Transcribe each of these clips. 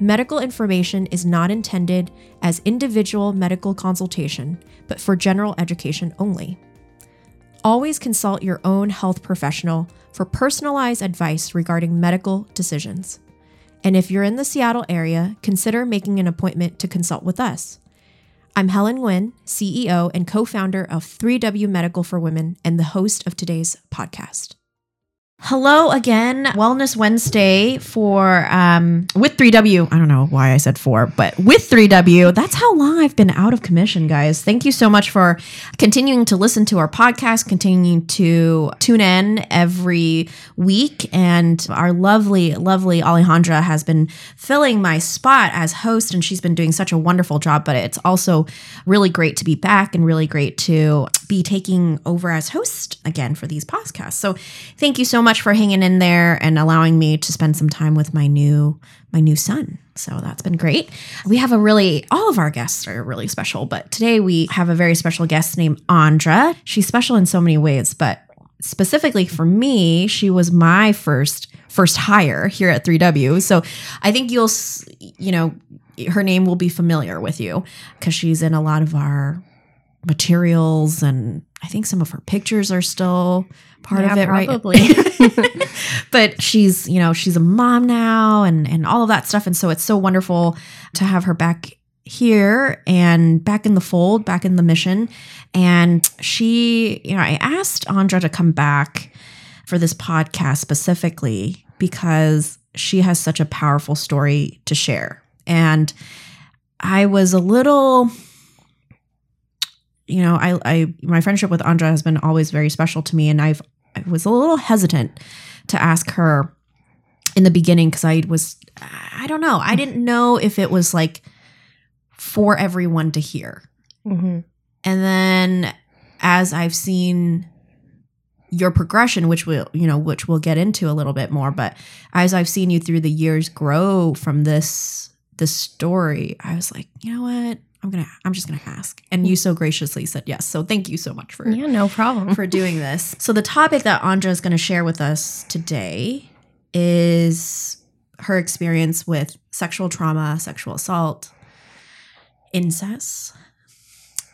Medical information is not intended as individual medical consultation, but for general education only. Always consult your own health professional for personalized advice regarding medical decisions. And if you're in the Seattle area, consider making an appointment to consult with us. I'm Helen Nguyen, CEO and co founder of 3W Medical for Women and the host of today's podcast. Hello again, Wellness Wednesday for um, with 3W. I don't know why I said four, but with 3W. That's how long I've been out of commission, guys. Thank you so much for continuing to listen to our podcast, continuing to tune in every week. And our lovely, lovely Alejandra has been filling my spot as host, and she's been doing such a wonderful job. But it's also really great to be back and really great to be taking over as host again for these podcasts. So thank you so much for hanging in there and allowing me to spend some time with my new my new son. So that's been great. We have a really all of our guests are really special, but today we have a very special guest named Andra. She's special in so many ways, but specifically for me, she was my first first hire here at 3W. So I think you'll you know her name will be familiar with you because she's in a lot of our materials and I think some of her pictures are still part yeah, of it, probably. right? but she's, you know, she's a mom now and and all of that stuff and so it's so wonderful to have her back here and back in the fold, back in the mission. And she, you know, I asked Andra to come back for this podcast specifically because she has such a powerful story to share. And I was a little you know, I, I, my friendship with Andra has been always very special to me, and I've, I was a little hesitant to ask her in the beginning because I was, I don't know, I didn't know if it was like for everyone to hear, mm-hmm. and then as I've seen your progression, which will, you know, which we'll get into a little bit more, but as I've seen you through the years grow from this this story, I was like, you know what? I'm gonna I'm just gonna ask. And you so graciously said yes. So thank you so much for Yeah, no problem. for doing this. So the topic that Andra is gonna share with us today is her experience with sexual trauma, sexual assault, incest,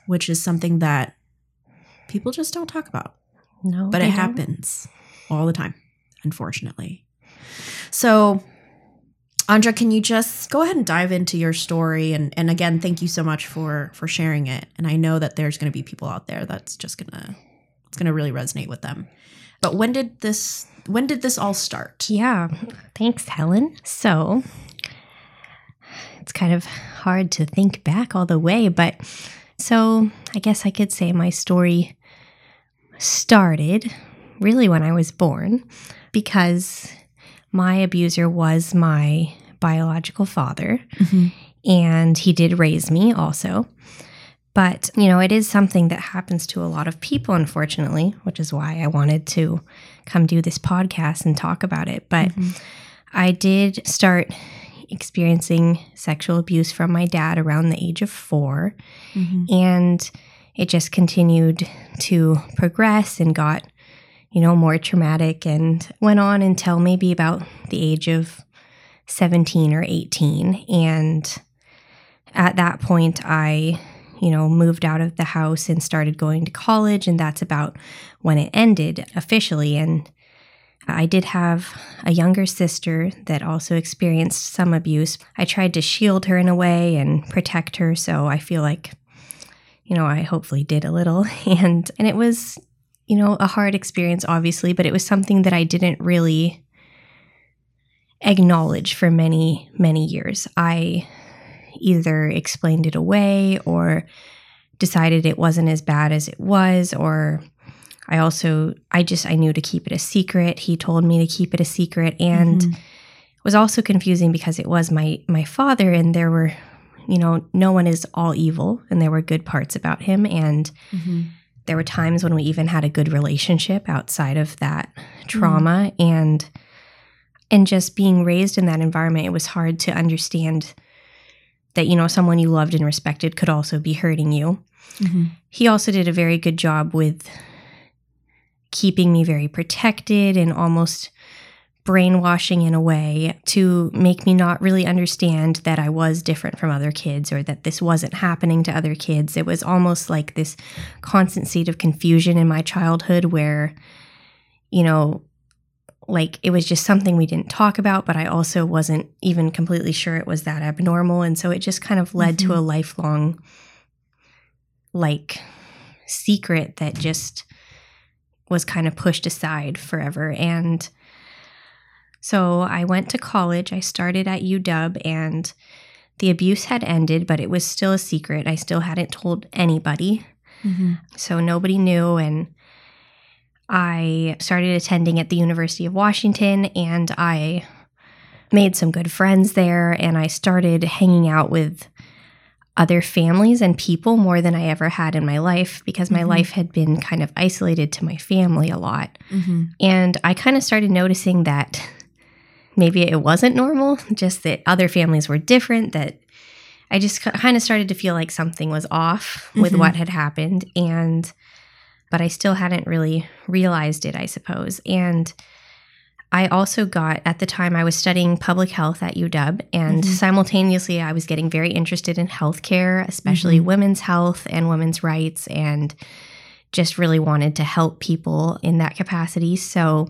which is something that people just don't talk about. No. But it don't. happens all the time, unfortunately. So Andra, can you just go ahead and dive into your story? And and again, thank you so much for for sharing it. And I know that there's going to be people out there that's just gonna it's gonna really resonate with them. But when did this when did this all start? Yeah. Thanks, Helen. So it's kind of hard to think back all the way, but so I guess I could say my story started really when I was born because my abuser was my biological father, mm-hmm. and he did raise me also. But, you know, it is something that happens to a lot of people, unfortunately, which is why I wanted to come do this podcast and talk about it. But mm-hmm. I did start experiencing sexual abuse from my dad around the age of 4 mm-hmm. and it just continued to progress and got you know more traumatic and went on until maybe about the age of 17 or 18 and at that point i you know moved out of the house and started going to college and that's about when it ended officially. And I did have a younger sister that also experienced some abuse. I tried to shield her in a way and protect her, so I feel like you know, I hopefully did a little. And and it was, you know, a hard experience obviously, but it was something that I didn't really acknowledge for many many years. I either explained it away or decided it wasn't as bad as it was or I also I just I knew to keep it a secret. He told me to keep it a secret and was also confusing because it was my my father and there were you know no one is all evil and there were good parts about him and Mm-hmm. There were times when we even had a good relationship outside of that trauma and and just being raised in that environment it was hard to understand that you know someone you loved and respected could also be hurting you Mm-hmm. he also did a very good job with keeping me very protected and almost brainwashing in a way to make me not really understand that I was different from other kids or that this wasn't happening to other kids. It was almost like this constant state of confusion in my childhood where, you know, like it was just something we didn't talk about, but I also wasn't even completely sure it was that abnormal. And so it just kind of led to Mhm. a lifelong, like, secret that just was kind of pushed aside forever. And so I went to college. I started at UW and the abuse had ended, but it was still a secret. I still hadn't told anybody. Mm-hmm. So nobody knew. And I started attending at the University of Washington and I made some good friends there. And I started hanging out with other families and people more than I ever had in my life because my Mhm. life had been kind of isolated to my family a lot. Mm-hmm. And I kind of started noticing that maybe it wasn't normal, just that other families were different, that I just kind of started to feel like something was off with Mhm. what had happened. And, but I still hadn't really realized it, I suppose. And I also got, at the time, I was studying public health at UW, and Mhm. simultaneously, I was getting very interested in healthcare, especially Mhm. women's health and women's rights, and just really wanted to help people in that capacity. So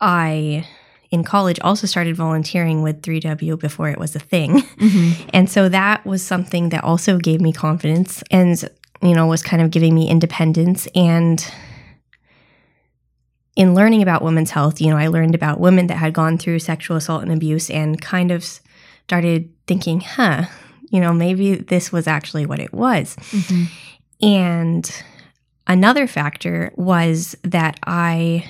I, in college, also started volunteering with 3W before it was a thing. Mm-hmm. And so that was something that also gave me confidence and, you know, was kind of giving me independence. And in learning about women's health, you know, I learned about women that had gone through sexual assault and abuse and kind of started thinking, huh, you know, maybe this was actually what it was. Mm-hmm. And another factor was that I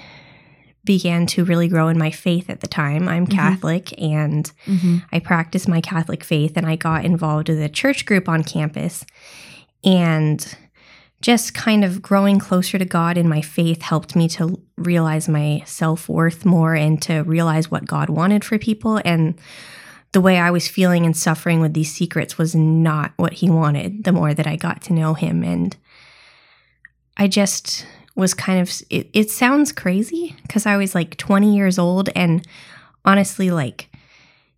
began to really grow in my faith at the time. I'm Mhm. Catholic and Mm-hmm. I practiced my Catholic faith and I got involved with a church group on campus. And just kind of growing closer to God in my faith helped me to realize my self worth more and to realize what God wanted for people. And the way I was feeling and suffering with these secrets was not what He wanted the more that I got to know Him. And I just was kind of, it, it sounds crazy because I was like 20 years old. And honestly, like,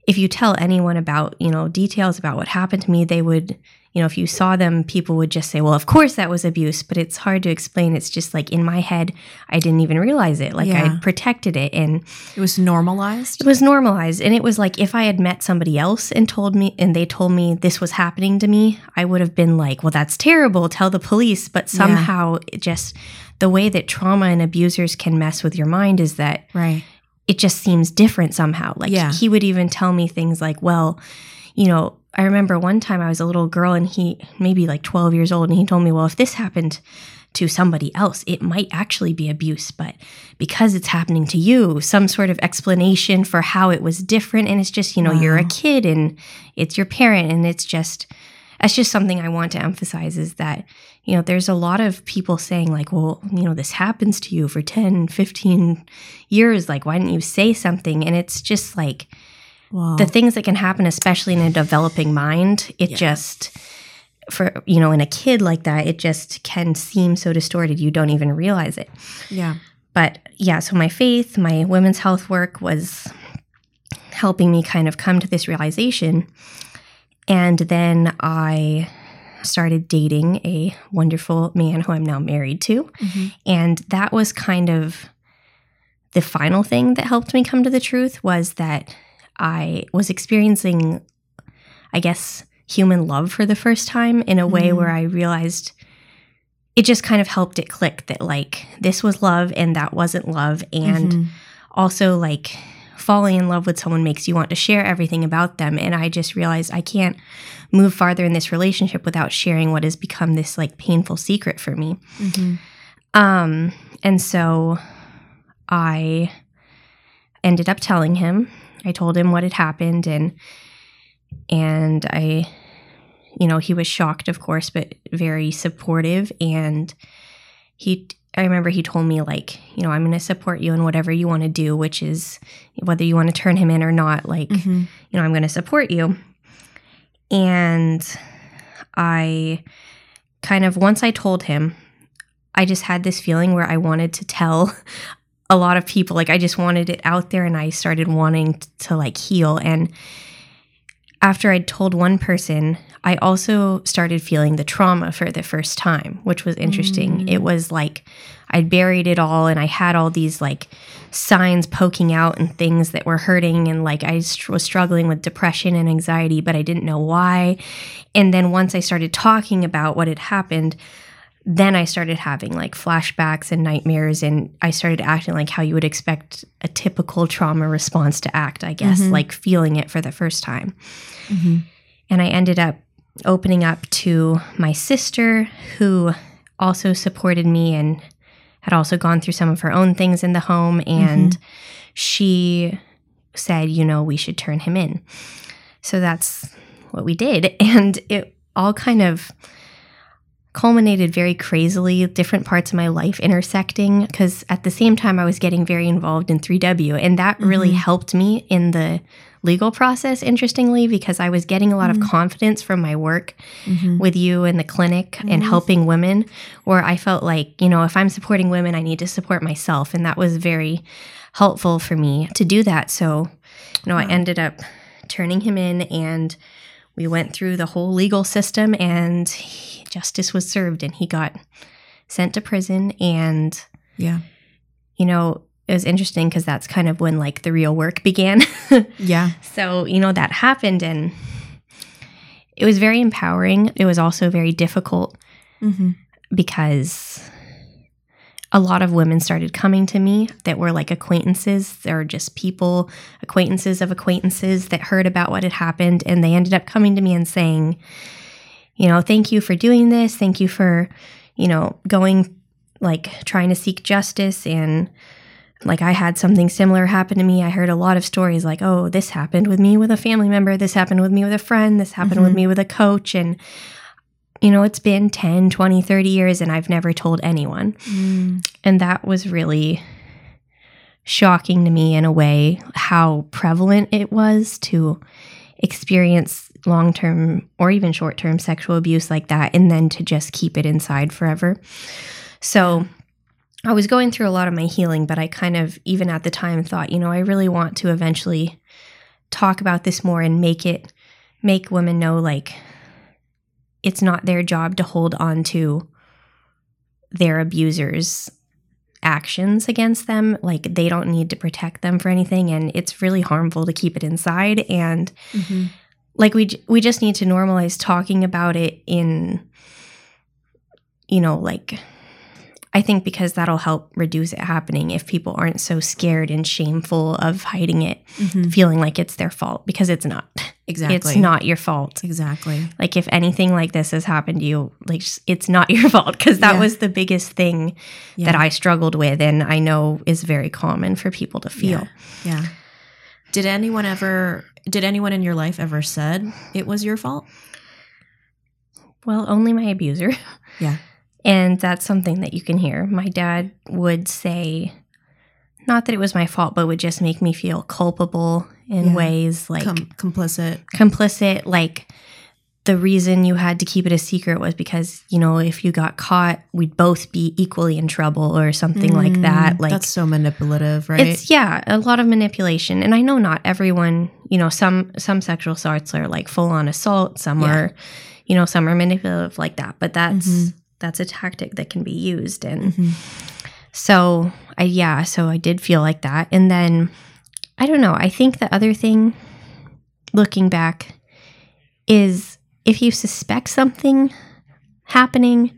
if you tell anyone about, you know, details about what happened to me, they would, you know, if you saw them, people would just say, well, of course that was abuse, but it's hard to explain. It's just like in my head, I didn't even realize it. Like Yeah. I protected it and It was normalized. it was normalized. And it was like if I had met somebody else and told me, and they told me this was happening to me, I would have been like, well, that's terrible. Tell the police. But Yeah. somehow it just, the way that trauma and abusers can mess with your mind is that Right. it just seems different somehow. Like Yeah. he would even tell me things like, well, you know, I remember one time I was a little girl and he maybe like 12 years old and he told me, well, if this happened to somebody else, it might actually be abuse, but because it's happening to you, some sort of explanation for how it was different and it's just, you know, you're a kid and it's your parent and it's just that's just something I want to emphasize is that you know, there's a lot of people saying, like, well, you know, this happens to you for 10, 15 years. Like, why didn't you say something? And it's just like the things that can happen, especially in a developing mind, it Yeah. just, for, you know, in a kid like that, it just can seem so distorted. You don't even realize it. yeah. But yeah, so my faith, my women's health work was helping me kind of come to this realization. And then I started dating a wonderful man who I'm now married to. Mhm. And that was kind of the final thing that helped me come to the truth was that I was experiencing, I guess, human love for the first time in a way Mhm. where I realized it just kind of helped it click that like this was love and that wasn't love. And Mhm. also, like, falling in love with someone makes you want to share everything about them. And I just realized I can't move farther in this relationship without sharing what has become this like painful secret for me. Mhm. Um, and so I ended up telling him, I told him what had happened and and I you know, he was shocked of course, but very supportive and he I remember he told me like, you know, I'm going to support you in whatever you want to do, which is whether you want to turn him in or not, like, Mm-hmm. you know, I'm going to support you. And I kind of once I told him, I just had this feeling where I wanted to tell a lot of people like I just wanted it out there and I started wanting to like heal and after I'd told one person, I also started feeling the trauma for the first time, which was interesting. Mm. It was like I'd buried it all and I had all these like signs poking out and things that were hurting. And like I was struggling with depression and anxiety, but I didn't know why. And then once I started talking about what had happened, then I started having like flashbacks and nightmares, and I started acting like how you would expect a typical trauma response to act, I guess, Mhm. like feeling it for the first time. Mm-hmm. And I ended up opening up to my sister, who also supported me and had also gone through some of her own things in the home. And she said, you know, we should turn him in. So that's what we did. And it all kind of culminated very crazily, different parts of my life intersecting. Because at the same time, I was getting very involved in 3W. And that really Mhm. helped me in the legal process, interestingly, because I was getting a lot Mm. of confidence from my work Mm-hmm. with you in the clinic and Mhm. helping women, where I felt like, you know, if I'm supporting women, I need to support myself. And that was very helpful for me to do that. So, you know, I ended up turning him in and we went through the whole legal system and he- justice was served and he got sent to prison. And, Yeah. you know, it was interesting because that's kind of when like the real work began. Yeah. So, you know, that happened and it was very empowering. It was also very difficult Mm-hmm. because a lot of women started coming to me that were like acquaintances. Were just people, acquaintances of acquaintances that heard about what had happened. And they ended up coming to me and saying, you know, thank you for doing this. Thank you for, you know, going, like, trying to seek justice. And like, I had something similar happen to me. I heard a lot of stories like, oh, this happened with me with a family member. This happened with me with a friend. This happened with Mhm. me with a coach. And, you know, it's been 10, 20, 30 years and I've never told anyone. Mm. And that was really shocking to me in a way how prevalent it was to experience long term or even short term sexual abuse like that and then to just keep it inside forever. So I was going through a lot of my healing, but I kind of, even at the time, thought, you know, I really want to eventually talk about this more and make it, make women know like it's not their job to hold on to their abusers actions against them like they don't need to protect them for anything and it's really harmful to keep it inside and Mm-hmm. like we we just need to normalize talking about it in you know like i think because that'll help reduce it happening if people aren't so scared and shameful of hiding it Mm-hmm. feeling like it's their fault because it's not Exactly. it's not your fault Exactly. like if anything like this has happened to you like it's not your fault because that Yeah. was the biggest thing Yeah. that i struggled with and i know is very common for people to feel Yeah. Did anyone ever? Did anyone in your life ever said it was your fault? well only my abuser Yeah. And that's something that you can hear my dad would say not that it was my fault but would just make me feel culpable in Yeah. ways like Com- complicit. complicit like the reason you had to keep it a secret was because you know if you got caught we'd both be equally in trouble or something like Mm, that like that's so manipulative, right? it's yeah a lot of manipulation and i know not everyone you know some some sexual assaults are like full on assault some Yeah. are you know some are manipulative like that but that's Mhm. That's a tactic that can be used and Mhm. so I yeah, so I did feel like that. And then I don't know, I think the other thing looking back is if you suspect something happening,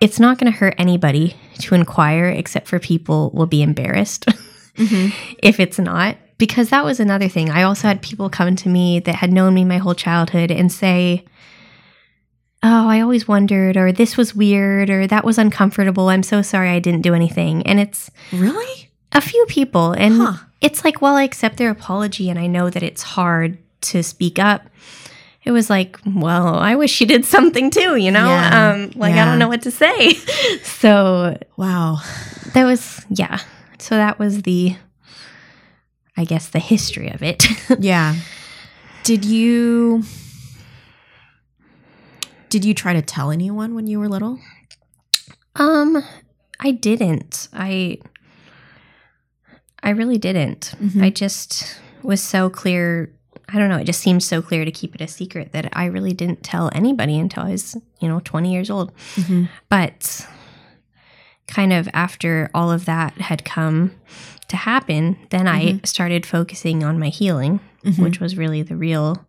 it's not going to hurt anybody to inquire except for people will be embarrassed Mhm. if it's not because that was another thing. I also had people come to me that had known me my whole childhood and say, "Oh, I always wondered or this was weird or that was uncomfortable. I'm so sorry I didn't do anything." And it's Really? A few people. And Huh. it's like, well, I accept their apology and I know that it's hard to speak up. It was like, well, I wish you did something too, you know? Yeah. Um, like, I don't know what to say. so Wow. that was, yeah. So that was the, I guess, the history of it. Yeah. Did you Did you try to tell anyone when you were little? um, I didn't. I, I really didn't. Mhm. I just was so clear. I don't know. It just seemed so clear to keep it a secret that I really didn't tell anybody until I was, you know, 20 years old. Mm-hmm. But kind of after all of that had come to happen, then I started focusing on my healing, Mm-hmm. which was really the real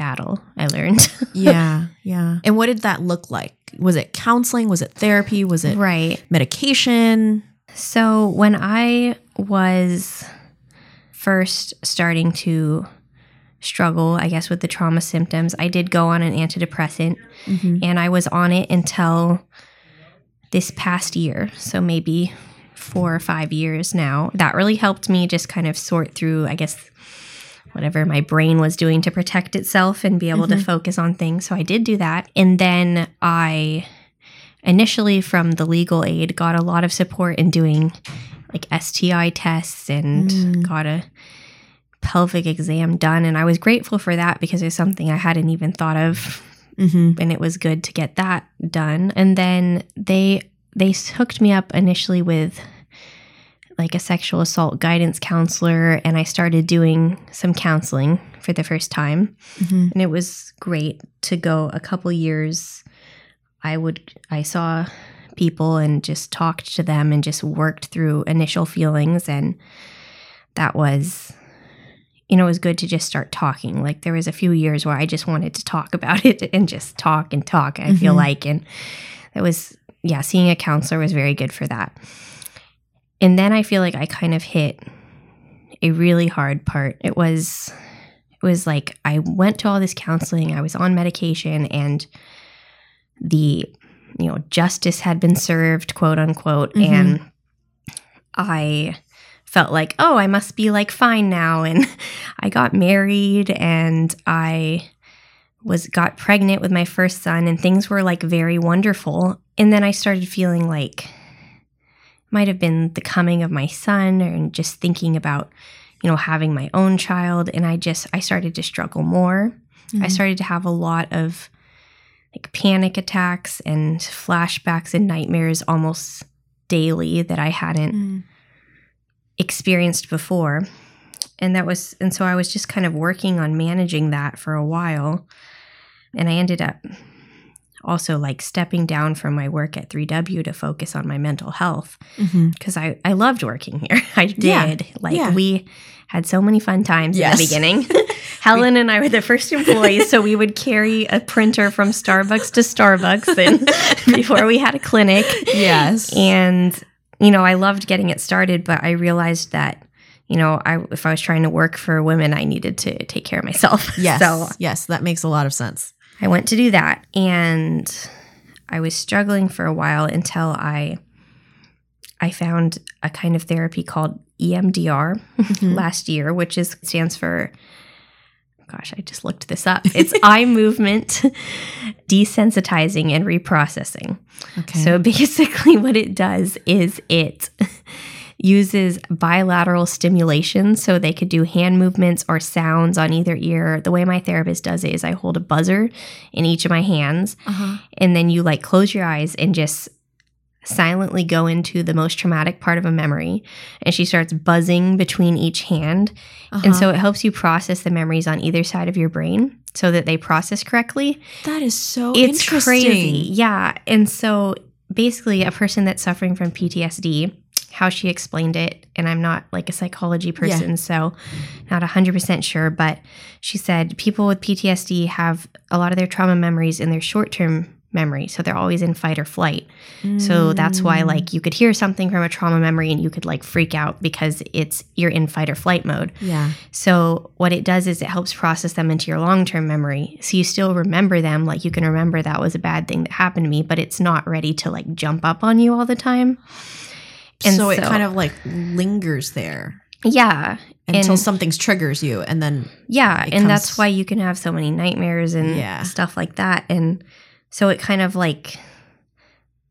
battle I learned. yeah, yeah. And what did that look like? Was it counseling? Was it therapy? Was it right. medication? So when I was first starting to struggle, I guess, with the trauma symptoms, I did go on an antidepressant Mm-hmm. and I was on it until this past year. So maybe four or five years now. That really helped me just kind of sort through, I guess, whatever my brain was doing to protect itself and be able to focus on things. So I did do that. And then I initially from the legal aid got a lot of support in doing like STI tests and Mm. got a pelvic exam done and I was grateful for that because it's something I hadn't even thought of Mm-hmm. and it was good to get that done. And then they they hooked me up initially with like a sexual assault guidance counselor and I started doing some counseling for the first time. Mm-hmm. And it was great to go a couple years. I would I saw people and just talked to them and just worked through initial feelings and that was you know, it was good to just start talking. Like there was a few years where I just wanted to talk about it and just talk and talk, I feel Mhm. like. And it was, yeah, seeing a counselor was very good for that. And then I feel like I kind of hit a really hard part. It was, it was like I went to all this counseling, I was on medication, and the, you know, justice had been served, quote unquote. Mhm. And I, felt like, oh, I must be like fine now. And I got married and I was got pregnant with my first son and things were like very wonderful. And then I started feeling like might have been the coming of my son and just thinking about, you know, having my own child. And I just I started to struggle more. I started to have a lot of like panic attacks and flashbacks and nightmares almost daily that I hadn't Mm. experienced before. And that was, and so I was just kind of working on managing that for a while. And I ended up also like stepping down from my work at 3W to focus on my mental health mm-hmm. because I, I loved working here. I did. Yeah. Like Yeah. we had so many fun times in the beginning. Helen and I were the first employees, so we would carry a printer from Starbucks to Starbucks and before we had a clinic. Yes. And you know, I loved getting it started, but I realized that you know, I if I was trying to work for women, I needed to take care of myself. yes. So yes, that makes a lot of sense. I went to do that and I was struggling for a while until I I found a kind of therapy called EMDR Mhm. last year, which is stands for gosh, I just looked this up. It's eye movement desensitizing and reprocessing. Okay. So basically, what it does is it uses bilateral stimulation. So they could do hand movements or sounds on either ear. The way my therapist does it is I hold a buzzer in each of my hands, uh-huh. and then you like close your eyes and just silently go into the most traumatic part of a memory. And she starts buzzing between each hand. Uh-huh. And so it helps you process the memories on either side of your brain so that they process correctly that is so it's interesting. crazy. Yeah. And so basically, a person that's suffering from PTSD, how she explained it, and I'm not like a psychology person, so not 100% sure, but she said people with PTSD have a lot of their trauma memories in their short term memory. So they're always in fight or flight. So that's why Mm. like you could hear something from a trauma memory and you could like freak out because it's you're in fight or flight mode. Yeah. So what it does is it helps process them into your long-term memory. So you still remember them, like you can remember that was a bad thing that happened to me, but it's not ready to like jump up on you all the time. And so, it kind of like lingers there Yeah. until And- something triggers you, and then Yeah, and that's why you can have so many nightmares and Yeah. stuff like that. And so it kind of like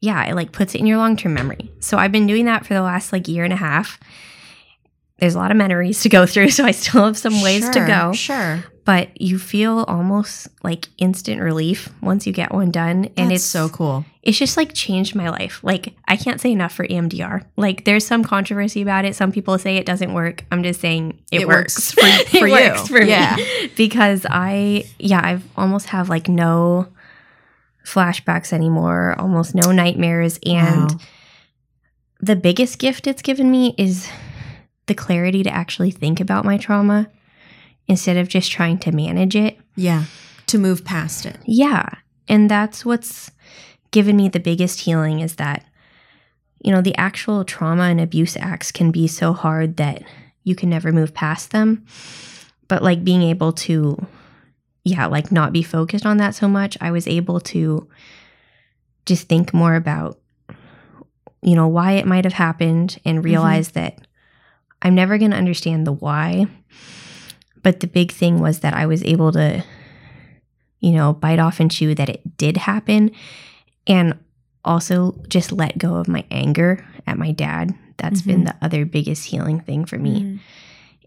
yeah, it like puts it in your long-term memory. So I've been doing that for the last like year and a half. There's a lot of memories to go through, so I still have some ways to Sure, go. Sure, But you feel almost like instant relief once you get one done. And That's it's so cool. it's just like changed my life. Like I can't say enough for EMDR. Like there's some controversy about it. Some people say it doesn't work. I'm just saying it, It works. works for- for it you. works for Yeah. me because I yeah I've almost have like no flashbacks anymore. Almost no nightmares. And Wow. the biggest gift it's given me is the clarity to actually think about my trauma instead of just trying to manage it. Yeah, to move past it. Yeah. And that's what's given me the biggest healing is that, you know, the actual trauma and abuse acts can be so hard that you can never move past them. But like being able to, yeah, like not be focused on that so much, I was able to just think more about, you know, why it might have happened and mm-hmm. realize that I'm never going to understand the why. But the big thing was that I was able to you know, bite off and chew that it did happen and also just let go of my anger at my dad. That's been Mhm. the other biggest healing thing for me Mhm.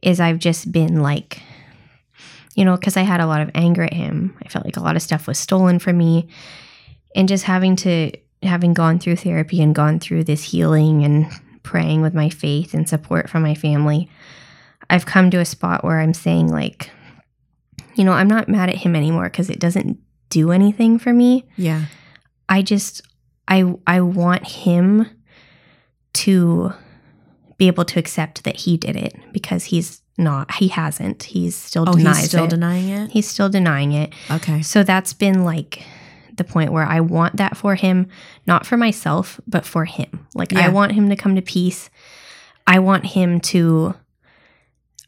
is I've just been like you know, cuz I had a lot of anger at him. I felt like a lot of stuff was stolen from me and just having to having gone through therapy and gone through this healing and praying with my faith and support from my family. I've come to a spot where I'm saying like you know, I'm not mad at him anymore because it doesn't do anything for me. Yeah, I just I I want him to be able to accept that he did it because he's not he hasn't. He's still oh, denies he's still it. denying it. he's still denying it. Okay, So that's been like the point where I want that for him, not for myself, but for him. Like Yeah. I want him to come to peace. I want him to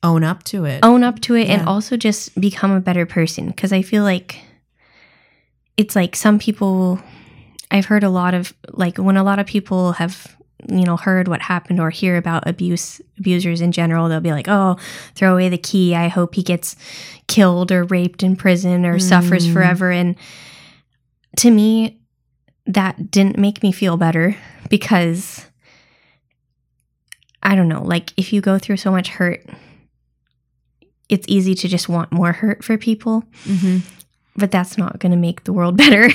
own up to it. own up to it and also just become a better person because i feel like it's like some people i've heard a lot of like when a lot of people have you know heard what happened or hear about abuse abusers in general they'll be like oh throw away the key i hope he gets killed or raped in prison or suffers Mm. forever and to me that didn't make me feel better because i don't know like if you go through so much hurt it's easy to just want more hurt for people, hmm but that's not going to make the world better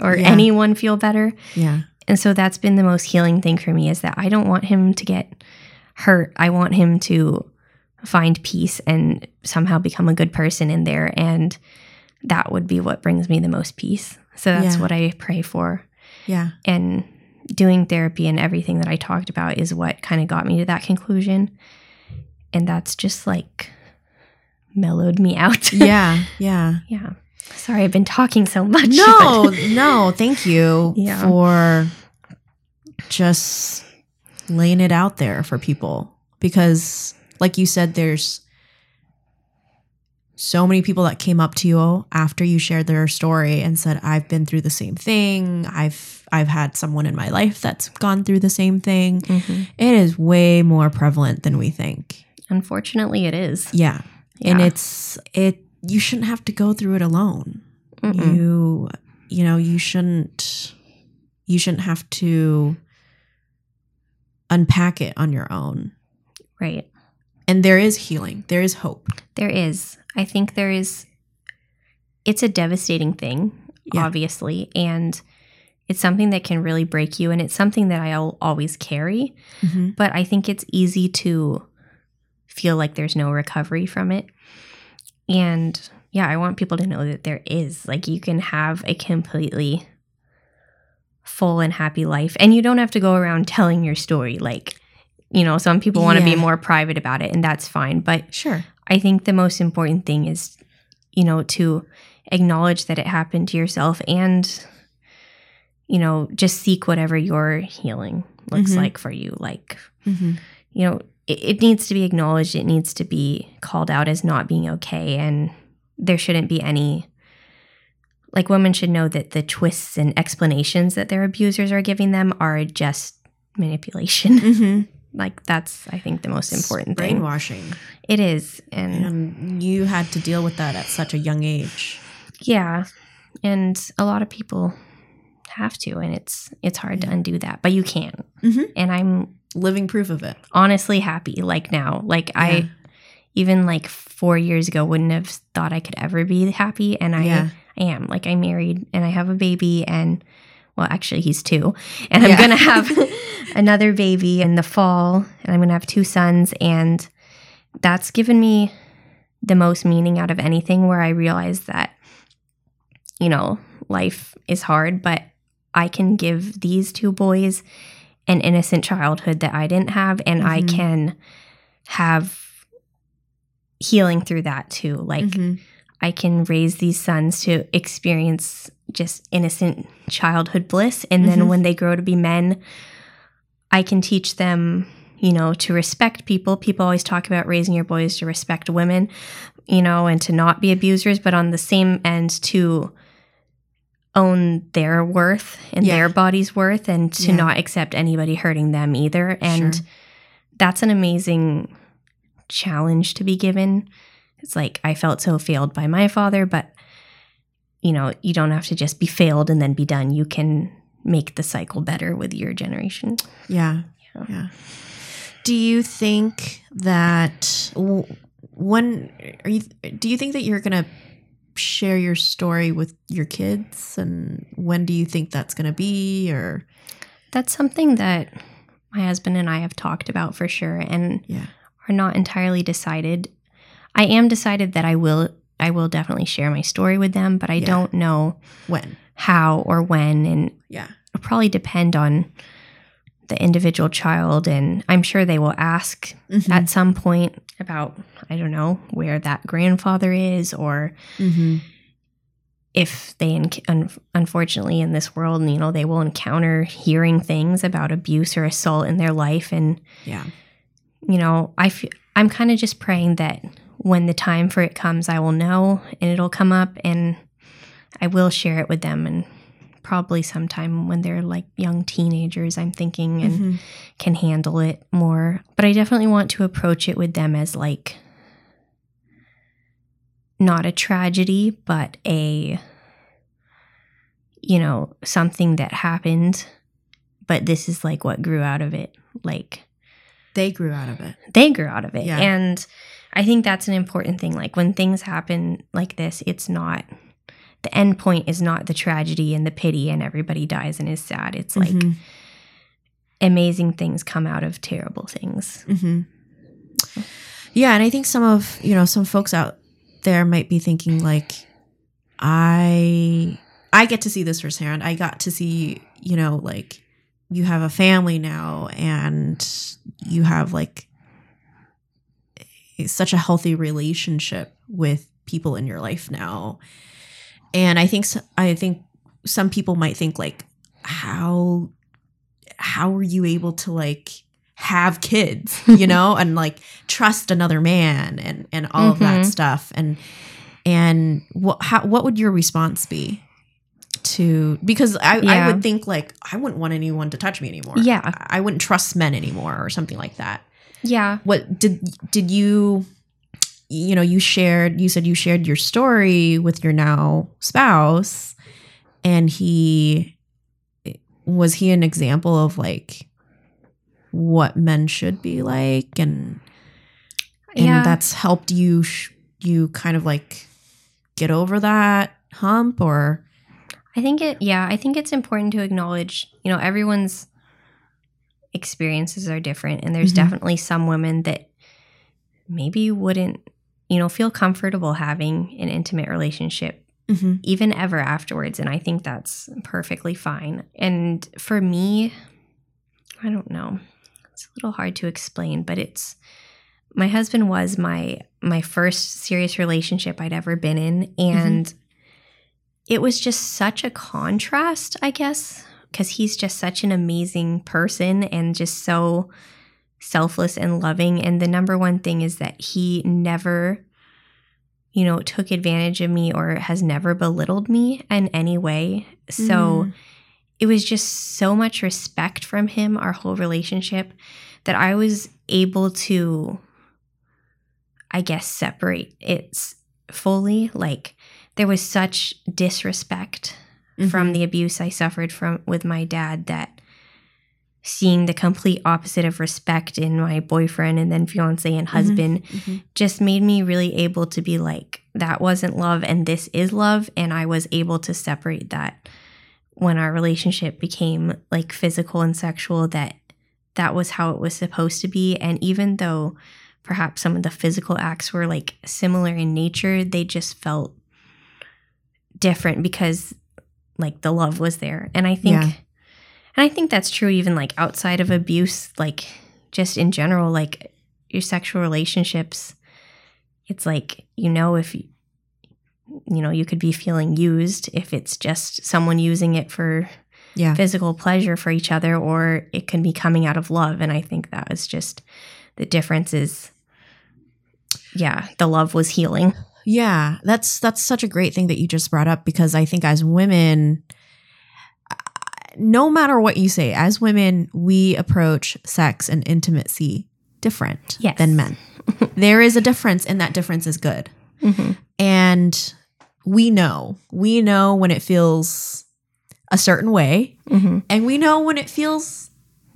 or Yeah. anyone feel better. Yeah, And so that's been the most healing thing for me is that I don't want him to get hurt. I want him to find peace and somehow become a good person in there and that would be what brings me the most peace. So that's Yeah. what I pray for. yeah, And doing therapy and everything that I talked about is what kind of got me to that conclusion. And that's just like mellowed me out. yeah, yeah. Yeah. Sorry, I've been talking so much. No, no, thank you Yeah. for just laying it out there for people because like you said there's so many people that came up to you after you shared their story and said I've been through the same thing. I've I've had someone in my life that's gone through the same thing. Mhm. It is way more prevalent than we think. Unfortunately, it is. Yeah. And Yeah. it's it you shouldn't have to go through it alone. Mm-mm. You you know, you shouldn't you shouldn't have to unpack it on your own. right. And there is healing. There is hope. There is. I think there is. It's a devastating thing, Yeah. obviously, and it's something that can really break you, and it's something that I'll always carry. Mm-hmm. But I think it's easy to feel like there's no recovery from it. And yeah, I want people to know that there is. Like, you can have a completely full and happy life, and you don't have to go around telling your story. Like, you know, some people want to Yeah. be more private about it, and that's fine. But Sure. I think the most important thing is, you know, to acknowledge that it happened to yourself and, you know, just seek whatever your healing looks Mhm. like for you. Like, Mm-hmm. you know, it, it needs to be acknowledged, it needs to be called out as not being okay. And there shouldn't be any, like, women should know that the twists and explanations that their abusers are giving them are just manipulation. Mm-hmm. like that's I think the most important thing. brainwashing. It is. And And you had to deal with that at such a young age. yeah. And a lot of people have to and it's it's hard to undo that, but you can. Mhm. And I'm Living proof of it. honestly happy like now. Like Yeah. I even like 4 years ago wouldn't have thought I could ever be happy and I yeah. I am. Like I'm married and I have a baby and well actually he's 2 and I'm Yeah. going to have another baby in the fall and I'm going to have two sons and that's given me the most meaning out of anything where I realize that you know, life is hard, but I can give these two boys an innocent childhood that I didn't have and I Mhm. can have healing through that too. Like Mhm. I can raise these sons to experience just innocent childhood bliss. And then Mhm. when they grow to be men, I can teach them, you know, to respect people. People always talk about raising your boys to respect women, you know, and to not be abusers, but on the same end, to own their worth and Yeah. their body's worth and to Yeah. not accept anybody hurting them either. And Sure. that's an amazing challenge to be given. It's like I felt so failed by my father, but you know, you don't have to just be failed and then be done. You can make the cycle better with your generation. Yeah. Yeah. Yeah. Do you think that when are you do you think that you're going to share your story with your kids and when do you think that's going to be or That's something that my husband and I have talked about for sure and yeah. are not entirely decided. I am decided that I will I will definitely share my story with them, but I Yeah. don't know When? how or when and Yeah. it'll probably depend on the individual child and I'm sure they will ask Mhm. at some point about I don't know where that grandfather is or Mhm. if they un- unfortunately in this world you know they will encounter hearing things about abuse or assault in their life and Yeah. you know I f- I'm kind of just praying that when the time for it comes I will know and it'll come up and I will share it with them and probably sometime when they're like young teenagers I'm thinking and Mhm. can handle it more. But I definitely want to approach it with them as like not a tragedy, but a, you know, something that happened. But this is like what grew out of it. Like They grew out of it. they grew out of it. Yeah. And I think that's an important thing. Like when things happen like this, it's not. The end point is not the tragedy and the pity and everybody dies and is sad. It's like Mhm. amazing things come out of terrible things. hmm Yeah, and I think some of you know some folks out there might be thinking like, I I get to see this firsthand. I got to see you know like you have a family now and you have like such a healthy relationship with people in your life now, and I think I think some people might think like how how are you able to like have kids you know and like trust another man and and all of that Mhm. stuff and and what how what would your response be to because I, I would think like I wouldn't want anyone to touch me anymore. Yeah. I wouldn't trust men anymore or something like that. Yeah. What did did you you know you shared you said you shared your story with your now spouse and he was he an example of like what men should be like and and yeah. that's helped you sh- you kind of like get over that hump or I think it, yeah, I think it's important to acknowledge, you know, everyone's experiences are different. And there's Mhm. definitely some women that maybe wouldn't, you know, feel comfortable having an intimate relationship mm-hmm. even ever afterwards. And I think that's perfectly fine. And for me, I don't know. It's a little hard to explain, but it's my husband was my my first serious relationship I'd ever been in mm-hmm. and it was just such a contrast, I guess, cuz he's just such an amazing person and just so selfless and loving and the number one thing is that he never you know, took advantage of me or has never belittled me in any way. So Mm. it was just so much respect from him, our whole relationship, that I was able to, I guess, separate it fully. Like there was such disrespect from Mhm. the abuse I suffered from with my dad that seeing the complete opposite of respect in my boyfriend and then fiance and husband Mhm. just made me really able to be like that wasn't love and this is love and I was able to separate that when our relationship became like physical and sexual that that was how it was supposed to be and even though perhaps some of the physical acts were like similar in nature they just felt different because like the love was there and i think Yeah. And i think that's true even like outside of abuse like just in general like your sexual relationships it's like you know if you you know you could be feeling used if it's just someone using it for Yeah. physical pleasure for each other or it can be coming out of love and i think that was just the difference is yeah the love was healing Yeah, that's that's such a great thing that you just brought up because I think as women no matter what you say, as women, we approach sex and intimacy different Yes. than men. there is a difference and that difference is good. mm-hmm. And we know. We know when it feels a certain way Mm-hmm. and we know when it feels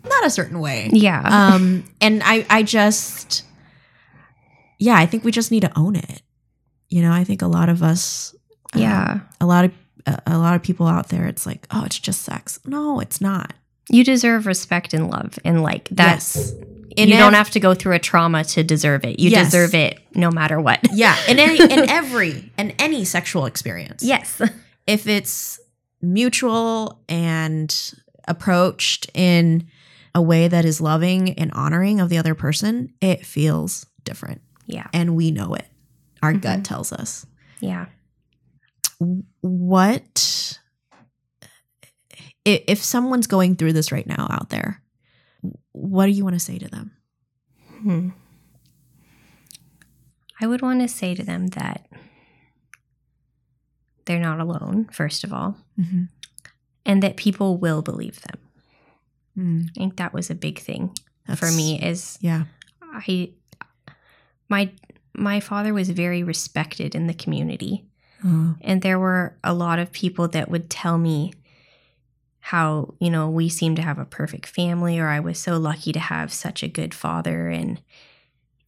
not a certain way. yeah Um and I I just yeah, I think we just need to own it. You know, I think a lot of us uh, yeah a lot of a, lot of people out there it's like, "Oh, it's just sex." No, it's not. you deserve respect and love and like that's yes. you In don't have to go through a trauma to deserve it you Yes. deserve it no matter what Yeah, in any in every in any sexual experience. yes If it's mutual and approached in a way that is loving and honoring of the other person, it feels different. yeah And we know it. Our gut Mhm. tells us. yeah what if someone's going through this right now out there what do you want to say to them Hmm. I would want to say to them that they're not alone, first of all, mm-hmm. and that people will believe them. Mm, I think that was a big thing for me is yeah I my my father was very respected in the community Oh, and there were a lot of people that would tell me how, you know, we seem to have a perfect family or I was so lucky to have such a good father and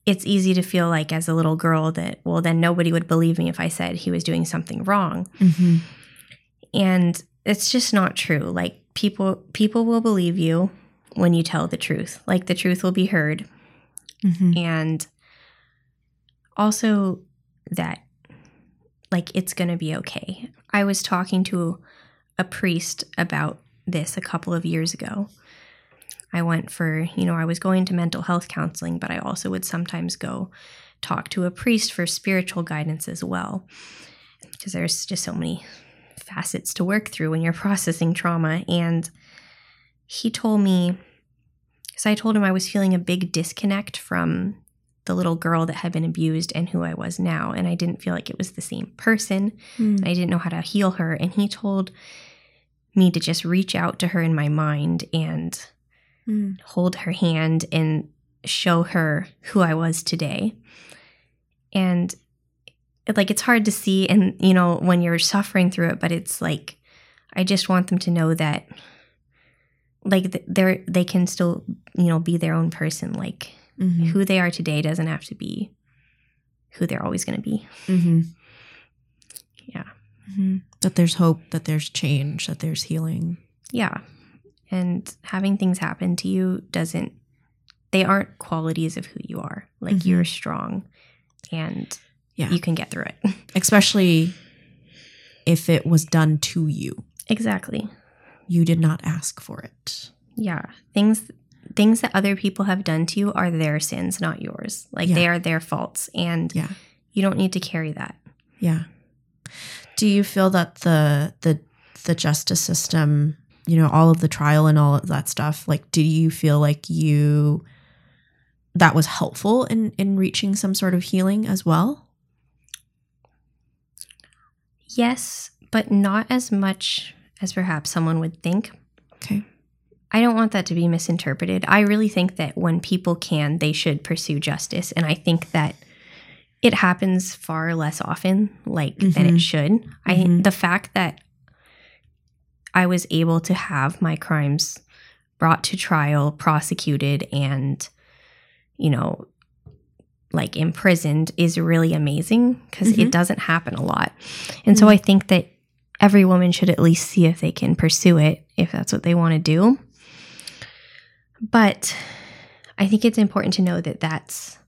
it's easy to feel like as a little girl that well then nobody would believe me if I said he was doing something wrong. mhm. And it's just not true. Like people people will believe you when you tell the truth. Like the truth will be heard Mhm. and also that like it's going to be okay. I was talking to a priest about this a couple of years ago. I went for, you know, I was going to mental health counseling, but I also would sometimes go talk to a priest for spiritual guidance as well. Because there's just so many facets to work through when you're processing trauma and he told me because I told him I was feeling a big disconnect from the little girl that had been abused and who I was now. And I didn't feel like it was the same person. Mm. And I didn't know how to heal her. And he told me to just reach out to her in my mind and Mm. hold her hand and show her who I was today. And like it's hard to see and you know when you're suffering through it, but it's like I just want them to know that like they're they can still you know be their own person like Mhm. who they are today doesn't have to be who they're always going to be. Mhm. Yeah. Mhm. that there's hope that there's change that there's healing Yeah. And having things happen to you doesn't they aren't qualities of who you are. Like Mhm. you're strong and Yeah. you can get through it. especially if it was done to you exactly. you did not ask for it Yeah. Things things that other people have done to you are their sins, not yours. Like Yeah. they are their faults and Yeah. you don't need to carry that. Yeah. Do you feel that the the the justice system, you know, all of the trial and all of that stuff, like do you feel like you that was helpful in in reaching some sort of healing as well? Yes, but not as much as perhaps someone would think. Okay. I don't want that to be misinterpreted. I really think that when people can, they should pursue justice. And I think that it happens far less often like than Mhm. it should. I Mhm. the fact that I was able to have my crimes brought to trial, prosecuted and you know like imprisoned is really amazing because Mhm. it doesn't happen a lot. And so Mhm. I think that every woman should at least see if they can pursue it if that's what they want to do. But I think it's important to know that that's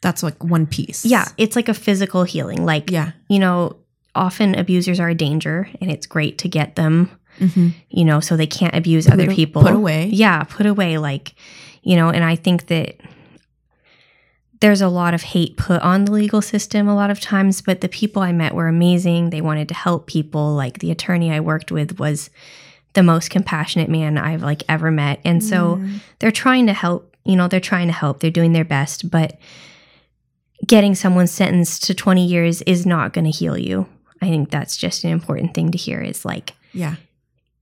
That's like one piece. yeah, it's like a physical healing. Like Yeah. you know, often abusers are a danger and it's great to get them, Mm-hmm. you know, so they can't abuse other Put a- people. put away. Yeah, put away like, you know, and I think that there's a lot of hate put on the legal system a lot of times, but the people I met were amazing. They wanted to help people. Like the attorney I worked with was the most compassionate man I've like ever met. And so Mm. they're trying to help, you know, they're trying to help. They're doing their best, but getting someone sentenced to 20 years is not going to heal you. I think that's just an important thing to hear is like yeah.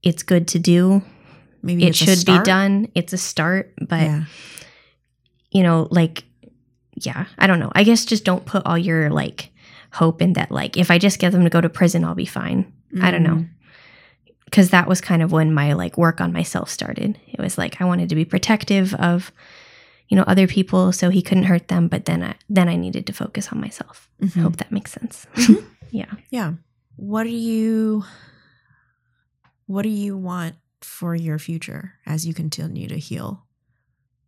it's good to do. Maybe it should be done. It's a start, but yeah. you know, like yeah, I don't know. I guess just don't put all your like hope in that like if I just get them to go to prison, I'll be fine. I don't know. Cuz that was kind of when my like work on myself started. It was like I wanted to be protective of you know other people so he couldn't hurt them, but then I then I needed to focus on myself. I Mhm. hope that makes sense. yeah. Yeah. What do you what do you want for your future as you continue to heal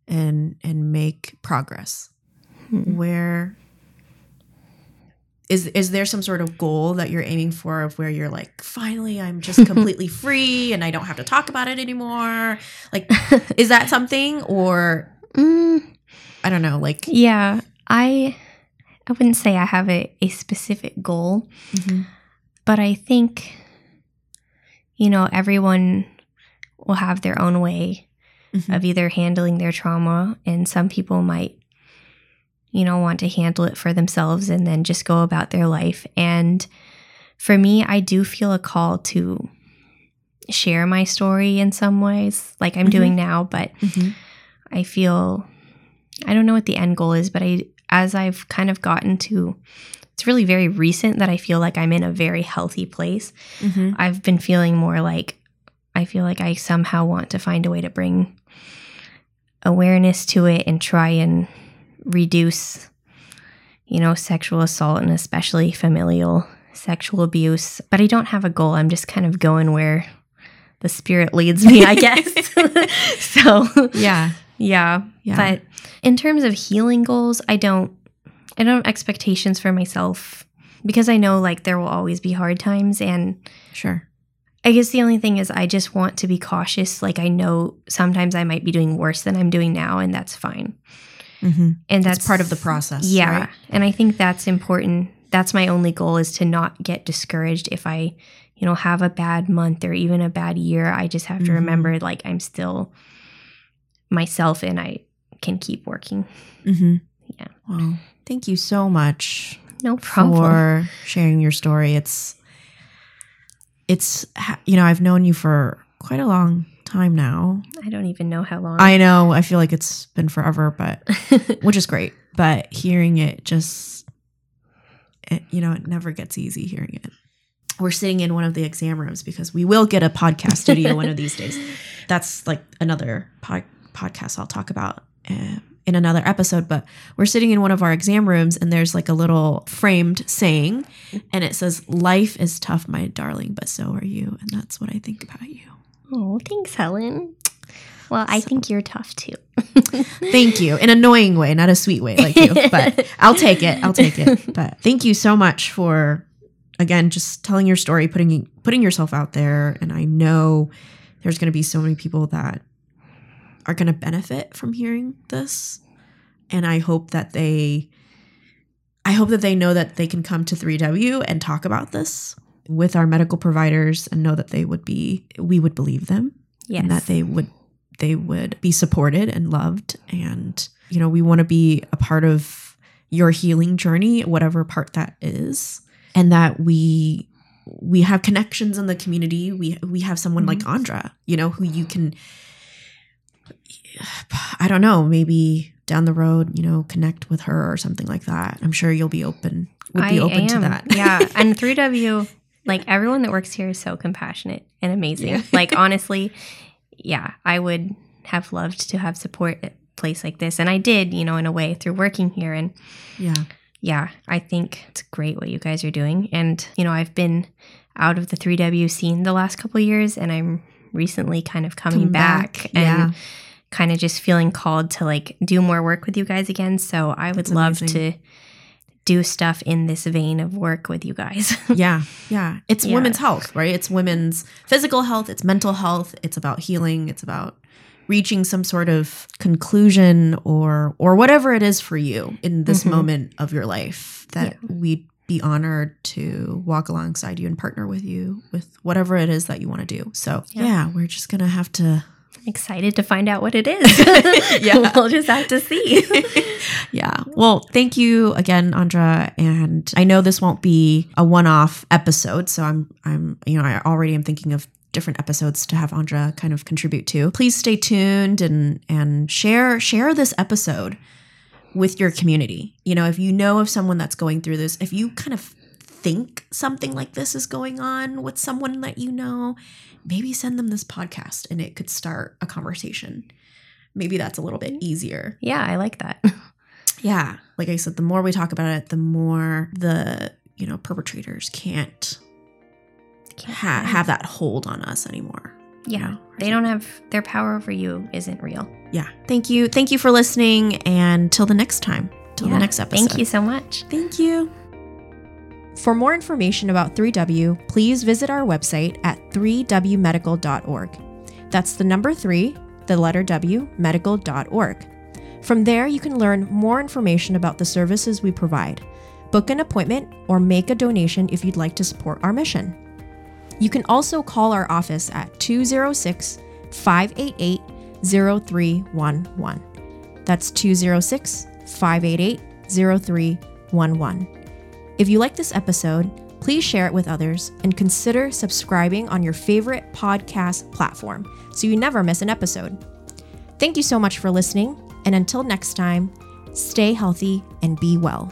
and and make progress? Hmm. Where is is there some sort of goal that you're aiming for of where you're like finally I'm just completely free and I don't have to talk about it anymore? Like is that something or Mm, I don't know, like yeah, I I wouldn't say I have a, a specific goal. Mhm. but I think, you know, everyone will have their own way Mhm. of either handling their trauma, and some people might, you know, want to handle it for themselves and then just go about their life. And for me, I do feel a call to share my story in some ways, like I'm Mhm. doing now, but Mhm. I feel I don't know what the end goal is, but I as I've kind of gotten to it's really very recent that I feel like I'm in a very healthy place. Mhm. I've been feeling more like I feel like I somehow want to find a way to bring awareness to it and try and reduce you know sexual assault and especially familial sexual abuse. But I don't have a goal. I'm just kind of going where the spirit leads me, I guess. so Yeah. yeah. Yeah. But in terms of healing goals, I don't I don't have expectations for myself because I know like there will always be hard times and Sure. I guess the only thing is I just want to be cautious. Like I know sometimes I might be doing worse than I'm doing now and that's fine. Mm-hmm. And That's that's part of the process. Yeah. right? And I think that's important. That's my only goal is to not get discouraged if I, you know, have a bad month or even a bad year. I just have to Mhm. remember like I'm still myself and I can keep working. Mm-hmm. Yeah. Well, thank you so much No problem. for sharing your story. It's, it's, you know, I've known you for quite a long time now. I don't even know how long. I know, I feel like it's been forever, but which is great. But hearing it just, it, you know, it never gets easy hearing it. We're sitting in one of the exam rooms because we will get a podcast studio one of these days. That's like another pod, podcast I'll talk about uh, in another episode. But we're sitting in one of our exam rooms and there's like a little framed saying, and it says, Life is tough, my darling, but so are you. And that's what I think about you. Oh, thanks, Helen. Well, I So- think you're tough too. Thank you. In an annoying way, not a sweet way like you, but I'll take it. I'll take it. But thank you so much for again just telling your story, putting putting yourself out there. And I know there's going to be so many people that are going to benefit from hearing this. And I hope that they I hope that they know that they can come to 3W and talk about this with our medical providers and know that they would be we would believe them yes. and that they would they would be supported and loved and you know we want to be a part of your healing journey whatever part that is and that we we have connections in the community. We we have someone like Mhm. Andra, you know, who you can I don't know, maybe down the road, you know, connect with her or something like that. I'm sure you'll be open would be I open to am. that. yeah. And 3W, like everyone that works here is so compassionate and amazing. Yeah. Like honestly, yeah, I would have loved to have support at a place like this. And I did, you know, in a way through working here. And yeah. yeah, I think it's great what you guys are doing. And, you know, I've been out of the 3W scene the last couple of years and I'm recently kind of coming Come back, and Yeah. kind of just feeling called to like do more work with you guys again. So I would That's love amazing. to do stuff in this vein of work with you guys. yeah. Yeah. It's Yeah. women's health, right? It's women's physical health, it's mental health, it's about healing, it's about reaching some sort of conclusion or or whatever it is for you in this Mhm. moment of your life that we'd be honored to walk alongside you and partner with you with whatever it is that you want to do. So, Yeah. yeah, we're just going to have to excited to find out what it is. Yeah. we'll just have to see. yeah. Well, thank you again, Andra. And I know this won't be a one-off episode, so I'm I'm you know, I already am thinking of different episodes to have Andra kind of contribute to. Please stay tuned and and share share this episode with your community. You know, if you know of someone that's going through this, if you kind of think something like this is going on with someone that you know, maybe send them this podcast and it could start a conversation. Maybe that's a little bit mm-hmm. easier. yeah, I like that. Yeah. Like I said, the more we talk about it, the more the, you know, perpetrators can't ha- have that hold on us anymore. you Yeah. know? They don't have their power over you isn't real. Yeah. Thank you. Thank you for listening. And till the next time, till Yeah. the next episode. Thank you so much. Thank you. For more information about 3W, please visit our website at 3wmedical.org. That's the number 3, the letter W, medical.org. From there, you can learn more information about the services we provide, book an appointment, or make a donation if you'd like to support our mission. You can also call our office at 206 588 0311. That's 206 588 0311. If you like this episode, please share it with others and consider subscribing on your favorite podcast platform so you never miss an episode. Thank you so much for listening, and until next time, stay healthy and be well.